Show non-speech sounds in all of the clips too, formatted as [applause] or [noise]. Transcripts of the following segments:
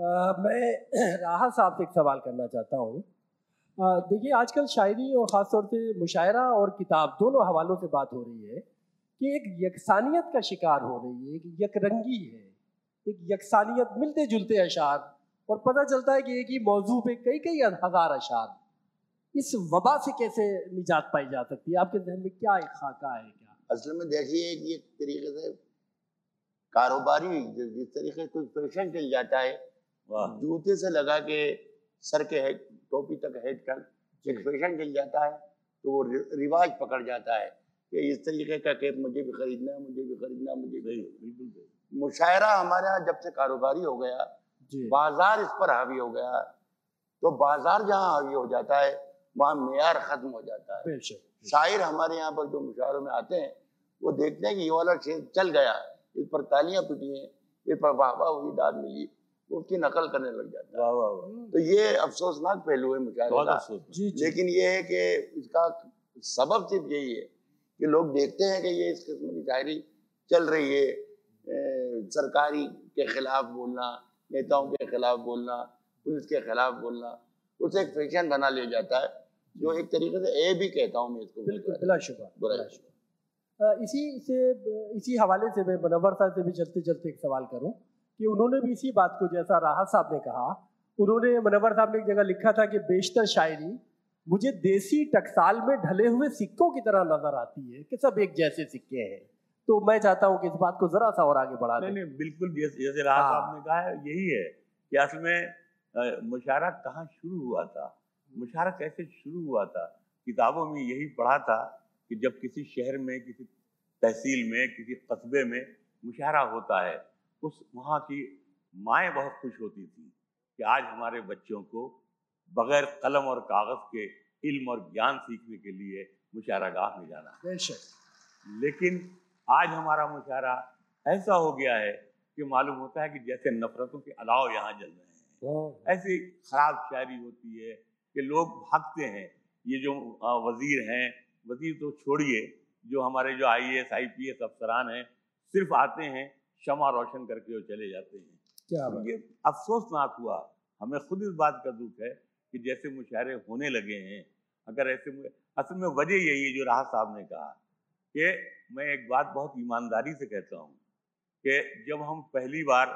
मैं [clears throat] राहा साहब से एक सवाल करना चाहता हूँ। देखिए, आजकल शायरी और ख़ासतौर से मुशायरा और किताब दोनों हवालों से बात हो रही है कि एक यकसानियत का शिकार हो रही है, एक यकरंगी है, एक यकसानियत मिलते जुलते अशार और पता चलता है कि एक ही मौजू पे कई कई हज़ार अशार। इस वबा से कैसे निजात पाई जा सकती है? आपके जहन में क्या एक खाका है क्या? असल में देखिए, एक तरीके से कारोबारी जिस तरीके से फ़ैशन चल जाता है जूते से लगा के सर के हेड टोपी तक हेड तक एक फ़ैशन चल जाता है तो वो रिवाज पकड़ जाता है कि इस तरीके का केप मुझे भी खरीदना है मुझे भी खरीदना मुझे भी बिल्कुल मुशायरा हमारे यहाँ जब से कारोबारी हो गया बाज़ार इस पर हावी हो गया तो बाज़ार जहाँ हावी हो जाता है वहाँ मैार खत्म हो जाता है। शायर हमारे यहाँ पर जो मुशायरों में आते हैं वो देखते हैं कि ये वाला शेर चल गया इस पर तालियाँ पिटी हैं इस पर वाह वाह हुई दाद मिली। उसकी नकल करने लग जाता है। तो ये अफसोसनाक पहलू है मुशायरे का लेकिन ये है कि इसका सबब सिर्फ़ यही है कि लोग देखते हैं कि ये इस किस्म की शायरी चल रही है। ए, सरकारी के खिलाफ बोलना नेताओं के खिलाफ बोलना पुलिस के खिलाफ बोलना उसे एक फ़ैशन बना लिया जाता है जो एक तरीके से ए भी कहता हूँ मैं इसको बिल्कुल बिला शुक्र इसी से इसी हवाले से मैं मनवर साहब से भी चलते चलते एक सवाल करूँ। कि उन्होंने भी इसी बात को जैसा राहत साहब ने कहा उन्होंने मनवर साहब ने एक जगह लिखा था कि बेशतर शायरी मुझे देसी टकसाल में ढले हुए सिक्कों की तरह नज़र आती है कि सब एक जैसे सिक्के हैं। तो मैं चाहता हूँ कि इस बात को जरा सा और आगे बढ़ा नहीं नहीं बिल्कुल जैसे राहत हाँ। साहब ने कहा यही है कि असल में मुशारा कहाँ शुरू हुआ था? मुशारा कैसे शुरू हुआ था? किताबों में यही पढ़ा था कि जब किसी शहर में किसी तहसील में किसी कस्बे में मुशारा होता है उस वहाँ की माएँ बहुत खुश होती थी कि आज हमारे बच्चों को बगैर कलम और कागज़ के इल्म और ज्ञान सीखने के लिए मुशारा गाह में जाना है। लेकिन आज हमारा मुशारा ऐसा हो गया है कि मालूम होता है कि जैसे नफरतों के अलाव यहाँ जल रहे हैं। ऐसी खराब शायरी होती है कि लोग भागते हैं। ये जो वज़ीर हैं वज़ीर तो छोड़िए जो हमारे जो I S I P S अफसरान हैं सिर्फ़ आते हैं क्षमा रोशन करके वो चले जाते हैं। क्या तो ये अफसोसनाक हुआ। हमें खुद इस बात का दुख है कि जैसे मुशायरे होने लगे हैं अगर ऐसे असल में वजह यही है जो राहत साहब ने कहा कि मैं एक बात बहुत ईमानदारी से कहता हूँ कि जब हम पहली बार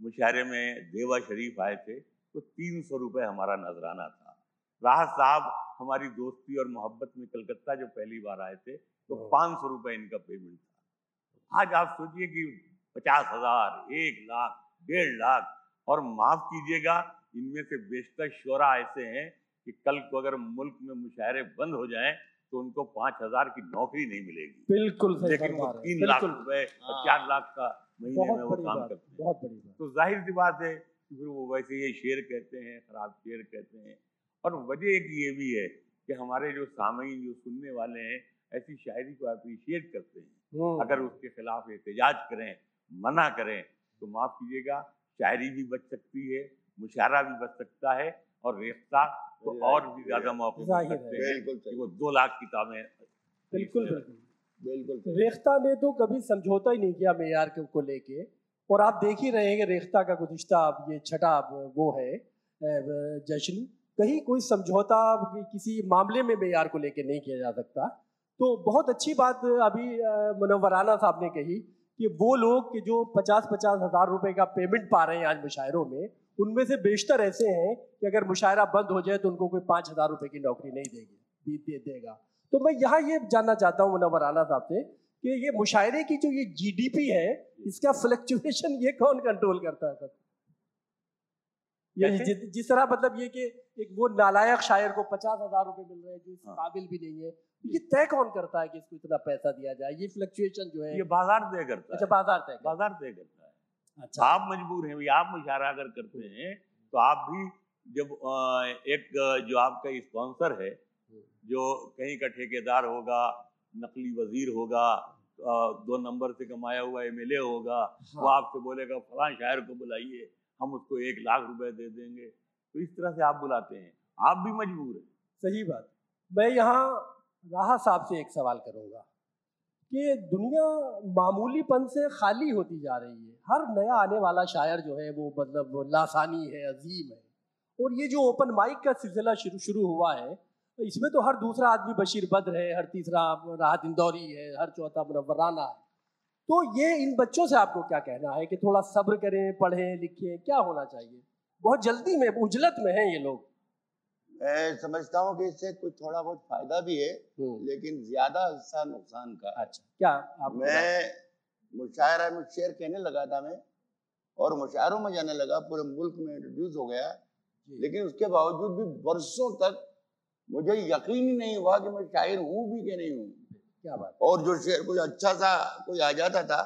मुशायरे में देवा शरीफ आए थे तो तीन सौ रुपये हमारा नजराना था। राहत साहब हमारी दोस्ती और मोहब्बत में कलकत्ता जब पहली बार आए थे तो पाँच सौ रुपये इनका पेमेंट था। आज आप सोचिए कि पचास हज़ार एक लाख डेढ़ लाख। और माफ़ कीजिएगा इनमें से बेशतर शोरा ऐसे हैं कि कल को अगर मुल्क में मुशायरे बंद हो जाएँ तो उनको पाँच हज़ार की नौकरी नहीं मिलेगी। बिल्कुल लेकिन वो तीन लाख रुपए हाँ। चार लाख का महीने में वो काम करते हैं। तो ज़ाहिर सी बात है कि फिर वो वैसे ये शेर कहते हैं खराब शेर कहते हैं। और वजह एक ये भी है कि हमारे जो सामयीन जो सुनने वाले हैं ऐसी शायरी को अप्रिशिएट करते हैं। हाँ। अगर उसके खिलाफ एहतजाज करें मना करें तो माफ़ कीजिएगा। शायरी भी बच सकती है मुशायरा भी बच सकता है और रेख्ता तो और भी ज़्यादा मौके सकते हैं वो दो लाख किताबें बिल्कुल बिल्कुल। रेख्ता ने तो कभी समझौता ही नहीं किया मेयार को लेके। और आप देख ही रहे हैं कि रेख्ता का गुजश्ता ये छठा वो है जश्न। कहीं कोई समझौता किसी मामले में मेयार को लेके नहीं किया जा सकता। तो बहुत अच्छी बात अभी मुनवराना साहब ने कही कि वो लोग कि जो पचास पचास हज़ार रुपए का पेमेंट पा रहे हैं आज मुशायरों में उनमें से बेशतर ऐसे हैं कि अगर मुशायरा बंद हो जाए तो उनको कोई पाँच हज़ार रुपए की नौकरी नहीं देगी दे, देगा। तो मैं यहाँ ये जानना चाहता हूँ मुनवर आला साहब से कि ये मुशायरे की जो ये जीडीपी है इसका फ्लक्चुएशन ये कौन कंट्रोल करता है सर? ये जिस तरह मतलब ये कि एक वो नालायक शायर को पचास हज़ार रुपए मिल रहे हैं जो हाँ। काबिल भी नहीं है ये तय कौन करता है कि इसको इतना पैसा दिया जाए? ये फ्लक्चुएशन जो है ये बाज़ार तय करता अच्छा बाज़ार तय बाज़ार तय करता है। अच्छा। आप मजबूर हैं आप मुशारा अगर करते हैं तो आप भी जब एक जो आपका स्पॉन्सर है जो कहीं का ठेकेदार होगा नकली वज़ीर होगा दो नंबर से कमाया हुआ एमएलए होगा हाँ। वो आपसे बोलेगा फला शायर को बुलाइए। हम उसको एक लाख रुपए दे देंगे। तो इस तरह से आप बुलाते हैं। आप भी मजबूर हैं। सही बात। मैं यहाँ राहा साहब से एक सवाल करूँगा कि दुनिया मामूलीपन से खाली होती जा रही है। हर नया आने वाला शायर जो है वो मतलब लासानी है, अजीम है। और ये जो ओपन माइक का सिलसिला शुरू शुरू हुआ है, इसमें तो हर दूसरा आदमी बशीर बद्र है, हर तीसरा राहत इंदौरी है, हर चौथा मुनवराना है। तो ये इन बच्चों से आपको क्या कहना है कि थोड़ा सब्र करें पढ़ें लिखें क्या होना चाहिए? बहुत जल्दी में उजलत में हैं ये लोग। मैं समझता हूँ कि इससे कुछ थोड़ा बहुत फ़ायदा भी है लेकिन ज़्यादा हिस्सा नुकसान का। अच्छा क्या आप मैं मुशायरा में शेर कहने लगा था मैं और मुशायरों में जाने लगा पूरे मुल्क में इंट्रोड्यूस हो गया। लेकिन उसके बावजूद भी बरसों तक मुझे यकीन ही नहीं हुआ कि मैं शायर हूँ भी कि नहीं हूँ। क्या बात और जो शेर कोई अच्छा सा कोई आ जाता था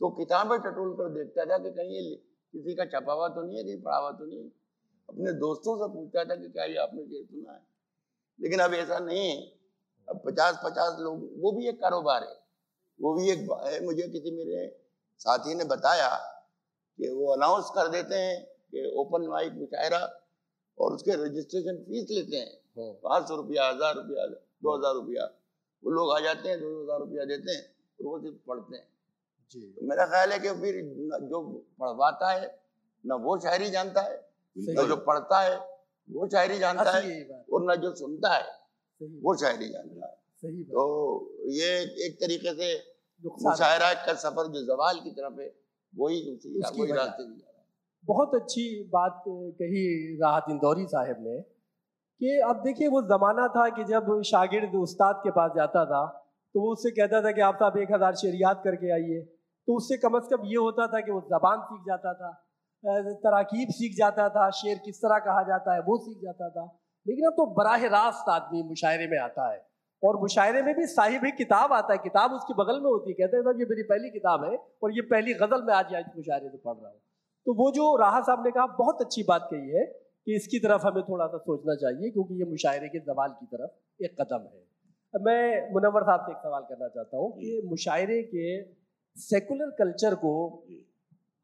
तो किताबें टटोल कर देखता था कि कहीं ये किसी का छपा हुआ तो नहीं है कहीं पढ़ा हुआ तो नहीं अपने दोस्तों से पूछता था कि क्या ये आपने शेर सुना है। लेकिन अब ऐसा नहीं है। अब पचास पचास लोग वो भी एक कारोबार है। वो भी एक है मुझे किसी मेरे साथी ने बताया कि वो अनाउंस कर देते हैं कि ओपन माइक मुशायरा और उसके रजिस्ट्रेशन फ़ीस लेते हैं। हाँ। पाँच सौ रुपया हज़ार रुपया दो हज़ार रुपया। वो लोग आ जाते हैं दो हज़ार रुपया देते हैं और वो सिर्फ़ पढ़ते हैं। जी। तो मेरा ख्याल है कि फिर जो पढ़वाता है न वो शायरी जानता है न जो पढ़ता है वो शायरी जानता है और न जो सुनता है वो शायरी जानता है। तो ये एक तरीके से मुशायरा का सफ़र जो जवाल की तरफ़ है वही वही रास्ते बहुत अच्छी बात कही राहत इंदौरी साहब ने। कि अब देखिए वो ज़माना था कि जब शागिर्द उस्ताद के पास जाता था तो वो उससे कहता था कि आप साहब एक हज़ार शेर याद करके आइए। तो उससे कम अज़ कम ये होता था कि वो ज़बान सीख जाता था तराकीब सीख जाता था, शेर किस तरह कहा जाता है वो सीख जाता था। लेकिन अब तो बराह रास्त आदमी मुशायरे में आता है और मुशायरे में भी साहिब एक किताब आता है, किताब उसके बगल में होती है। कहते हैं, साहब, ये मेरी पहली किताब है और ये पहली गज़ल में आज आज मुशायरे से पढ़ रहा हूँ। तो वो जो राह साहब ने कहा, बहुत अच्छी बात कही है। कि इसकी तरफ़ हमें थोड़ा सा सोचना चाहिए, क्योंकि ये मुशायरे के जवाल की तरफ़ एक कदम है। मैं मुनवर साहब से एक सवाल करना चाहता हूँ कि मुशायरे के सेकुलर कल्चर को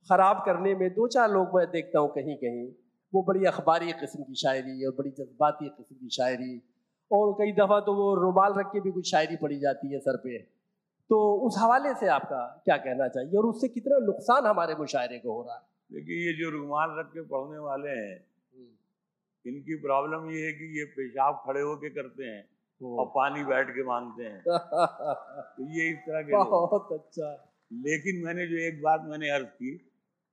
ख़राब करने में दो चार लोग मैं देखता हूँ कहीं कहीं वो बड़ी अखबारी किस्म की शायरी और बड़ी जज्बाती किस्म की शायरी, और कई दफ़ा तो वो रुमाल रख के भी कुछ शायरी पड़ी जाती है सर पे। तो उस हवाले से आपका क्या कहना चाहिए? और उससे कितना नुकसान हमारे मुशायरे को हो रहा है? देखिए, ये जो रुमाल रख के पढ़ने वाले हैं। इनकी प्रॉब्लम ये है कि ये पेशाब खड़े होके करते हैं और पानी बैठ के मांगते हैं। [laughs] तो ये इस तरह के बहुत अच्छा। लेकिन मैंने जो एक बात मैंने अर्ज़ की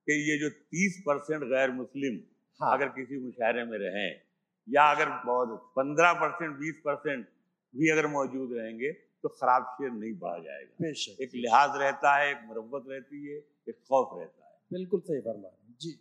कि ये जो तीस परसेंट गैर मुस्लिम हाँ। अगर किसी मुशायरे में रहें या अगर बहुत पंद्रह परसेंट बीस परसेंट भी अगर मौजूद रहेंगे तो खराब शेर नहीं बढ़ा जाएगा। एक लिहाज रहता है एक मुरब्बत रहती है एक खौफ रहता है। बिल्कुल सही फरमा जी।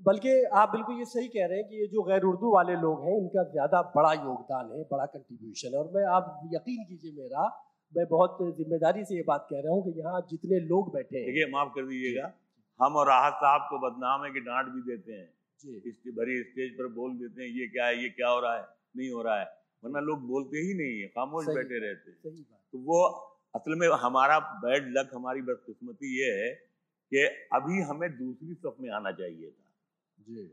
बल्कि आप बिल्कुल ये सही कह रहे हैं कि ये जो गैर उर्दू वाले लोग हैं इनका ज़्यादा बड़ा योगदान है बड़ा कंट्रीब्यूशन है। और मैं आप यकीन कीजिए मेरा मैं बहुत ज़िम्मेदारी से ये बात कह रहा हूँ कि यहाँ जितने लोग बैठे हैं। देखिए माफ़ कर दीजिएगा हम और राहत साहब को बदनाम है कि डांट भी देते हैं। जी। भरी स्टेज पर बोल देते हैं ये क्या है ये क्या हो रहा है? नहीं हो रहा है। वरना लोग बोलते ही नहीं है खामोश बैठे रहते हैं। तो वो असल में हमारा बैड लक हमारी बदकिस्मती ये है कि अभी हमें दूसरी सफ में आना चाहिए था। जी।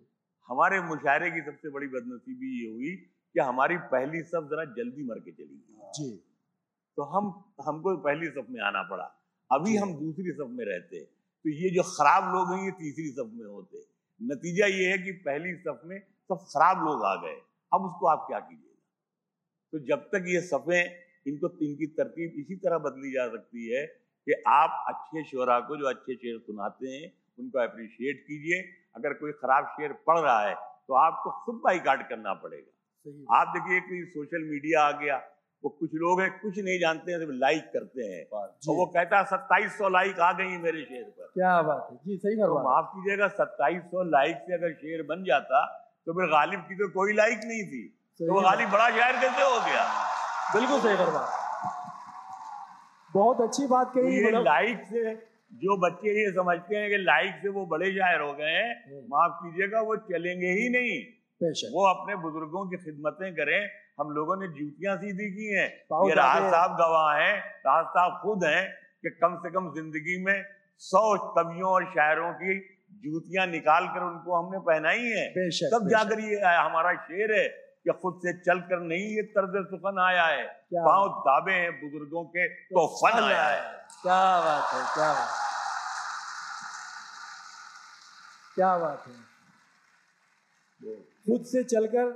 हमारे मुशायरे की सबसे बड़ी बदनसीबी ये हुई कि हमारी पहली सफ जरा जल्दी मर के चली गई। जी। तो हम हमको पहली सफ में आना पड़ा। अभी हम दूसरी सफ में रहते तो ये जो खराब लोग हैं ये तीसरी सफ में होते नतीजा ये है कि पहली सफ में सब खराब लोग आ गए। अब उसको आप क्या कीजिएगा? तो जब तक ये सफ़ें इनको इनकी तरतीब इसी तरह बदली जा सकती है कि आप अच्छे शोरा को जो अच्छे शेर सुनाते हैं उनको अप्रिशिएट कीजिए। अगर कोई खराब शेयर पड़ रहा है तो आपको खुद बाइकाट करना पड़ेगा। आप देखिए कोई सोशल मीडिया आ गया वो कुछ लोग हैं कुछ नहीं जानते हैं सिर्फ़ लाइक करते हैं। तो वो कहता है सत्ताईस सौ लाइक आ गई मेरे शेर पर। क्या बात है। जी सही तो माफ़ कीजिएगा सत्ताईस सौ लाइक से अगर शेर बन जाता तो फिर गालिब की तो कोई लाइक नहीं थी। तो वो गालिब बड़ा शायर कैसे हो गया। बिल्कुल सही फरमा बहुत अच्छी बात कही ये लाइक से जो बच्चे ये समझते हैं कि लाइक से वो बड़े शायर हो गए हैं हम्म। माफ़ कीजिएगा वो चलेंगे ही नहीं। वो अपने बुज़ुर्गों की खिदमतें करें। हम लोगों ने जूतियाँ सीधी की हैं। ये राहत साहब गवाह हैं। राहत साहब खुद हैं कि कम से कम ज़िंदगी में सौ कवियों और शायरों की जूतियाँ निकाल कर उनको हमने पहनाई है। तब जाकर ये हमारा शेर है। कि खुद से चलकर नहीं ये तर्ज सुखन आया है? पाँव दाबे हैं बुज़ुर्गों के तो फन आया है। क्या बात है क्या बात। क्या बात है। खुद से चलकर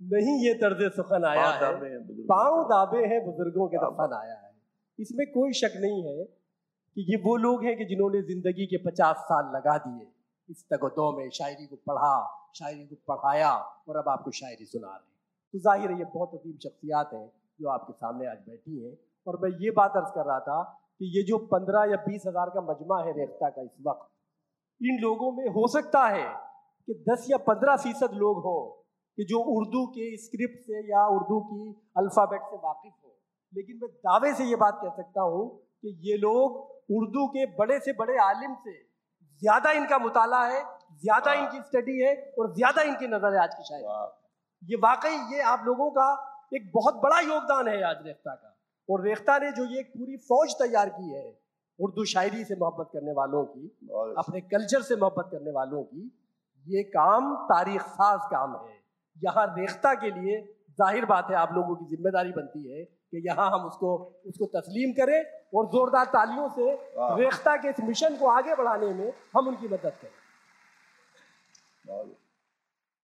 नहीं ये तर्ज सुखन आया है। हैं पाँव के। दाबे हैं बुज़ुर्गों के दफन आया है। इसमें कोई शक नहीं है कि ये वो लोग हैं कि जिन्होंने ज़िंदगी के पचास साल लगा दिए। इस तगदो में शायरी को पढ़ा, शायरी को पढ़ाया और अब आपको शायरी सुना रहे हैं। तो ज़ाहिर है ये बहुत अजीम शख्सियात हैं जो आपके सामने आज बैठी हैं। और मैं ये बात अर्ज़ कर रहा था कि ये जो पंद्रह या बीस हज़ार का मजमा है रेख्ता का इस वक्त, इन लोगों में हो सकता है कि दस या पंद्रह फ़ीसद लोग हों कि जो उर्दू के स्क्रिप्ट से या उर्दू की अल्फ़ाबेट से वाकिफ हो। लेकिन मैं दावे से ये बात कह सकता हूँ कि ये लोग उर्दू के बड़े से बड़े आलिम से ज़्यादा इनका मुताला है ज़्यादा इनकी स्टडी है और ज़्यादा इनकी नज़र है आज की शायरी। ये वाकई ये आप लोगों का एक बहुत बड़ा योगदान है आज रेख्ता का। और रेख्ता ने जो ये एक पूरी फौज तैयार की है उर्दू शायरी से मोहब्बत करने वालों की अपने कल्चर से मोहब्बत करने वालों की ये काम तारीख साज काम है। यहाँ रेख्ता के लिए ज़ाहिर बात है आप लोगों की ज़िम्मेदारी बनती है कि यहाँ हम उसको उसको तस्लीम करें और जोरदार तालियों से रेखता के इस मिशन को आगे बढ़ाने में हम उनकी मदद करें।